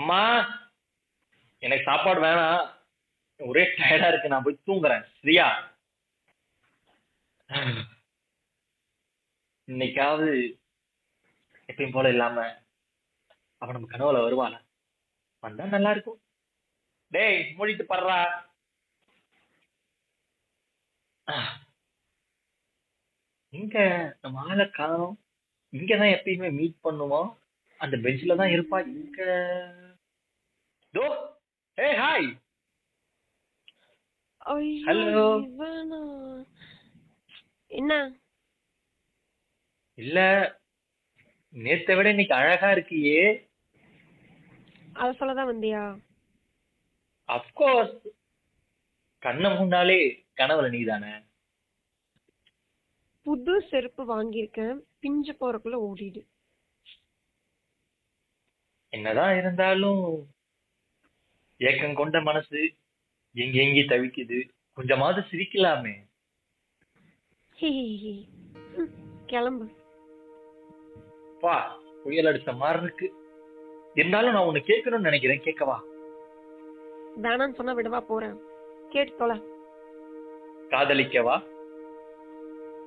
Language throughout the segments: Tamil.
அம்மா எனக்கு சாப்பாடு வேணாம். ஒரே டயர்டா இருக்கு நான் போய் தூங்குறேன். சரியா? இன்னைக்காவது எப்பயும் போல இல்லாம அவன் நம்ம கனவுல வருவான? வந்தா நல்லா இருக்கும். டேய் மூடிட்டு படுறா. இங்க நம்ம ஆளை காணும். இங்கதான் எப்பயுமே மீட் பண்ணுவோம். அந்த பெஞ்சில தான் இருப்பா. இங்க தோ ஏ ஹாய். இவனா? என்ன இல்ல நேத்தை விட இன்னைக்கு அழகா இருக்கியே. அத சொல்லதான் வந்தியா? அப்கோர்ஸ் கண்ணை முன்னாலே கனவுல நீதானே. புது செருப்பு வாங்கியிருக்கேன். பிஞ்சு போறக்குள்ள ஓடிடு. என்னதான் இருந்தாலும் ஏக்கம் கொண்ட மனசு எங்க எங்கி தவிக்குது. கொஞ்சமாவது சிரிக்கலாமே. கிளம்பு. பா புயல் அடிச்ச மாதிரி இருக்கு. இருந்தாலும் நான் உன்னை கேட்கணும்னு நினைக்கிறேன். கேட்கவா வேணான்னு சொன்னா விடவா போறேன். கேட்டு தொலை. காதலிக்கவா?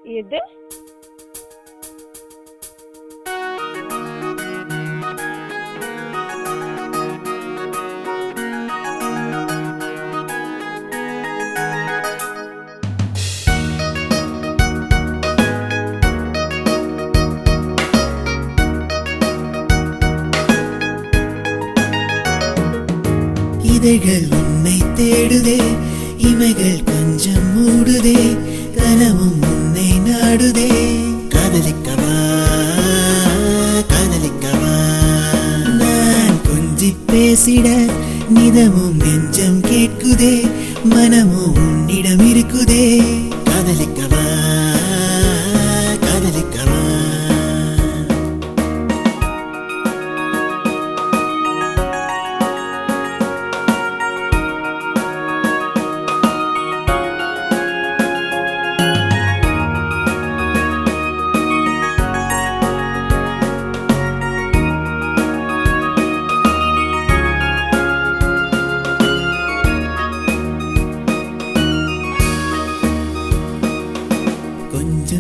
எது? இதழ்கள் உன்னை தேடுதே இமைகள் கொஞ்சம் மூடுதே கனவும் உன்னை நாடுதே. காதலிக்கவா காதலிக்கவா? நான் கொஞ்சி பேசிட நிதமும் நெஞ்சம் கேட்குதே மனமும் உன்னிடம் இருக்குதே. காதலிக்கவா?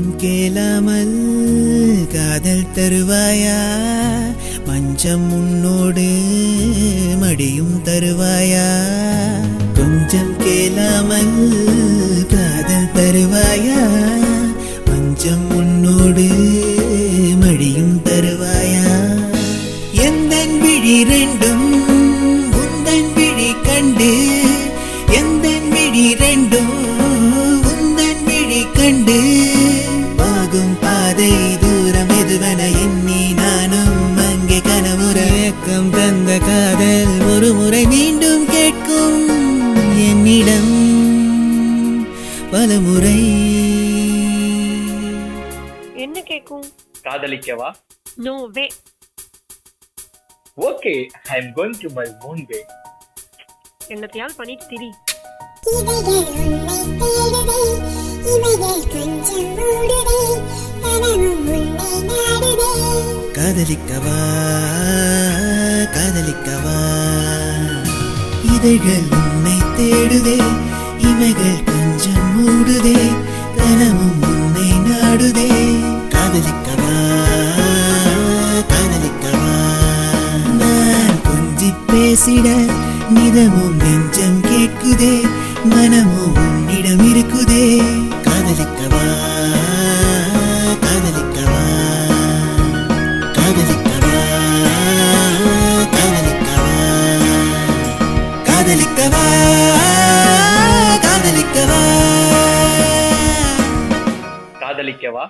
கொஞ்சம் கேளாமல் காதல் தருவாயா? மஞ்சம் உன்னோடு மடியும் தருவாயா? கொஞ்சம் கேளாமல் பலமுறை. என்ன கேக்கும்? காதலிக்கவா? No way okay I am going to my own way என்னத்தையாவது பண்ணிட்டு திரி. இதழ்கள் உன்னை தேடுதே இமைகள் கொஞ்சம் மூடுதே கனவும் உன்னை நாடுதே. காதலிக்கவா காதலிக்கவா? இதழ்கள் உன்னை தேடுதே இமைகள் மூடுதே கனவும் உன்னை நாடுதே. காதலிக்கவா காதலிக்கவா. நான் கொஞ்சி பேசிட நிதமும் நெஞ்சம் கேட்குதே மனமும் உன்னிடம் இருக்குதே. காதலிக்கவா காதலிக்கவா காதலிக்கவா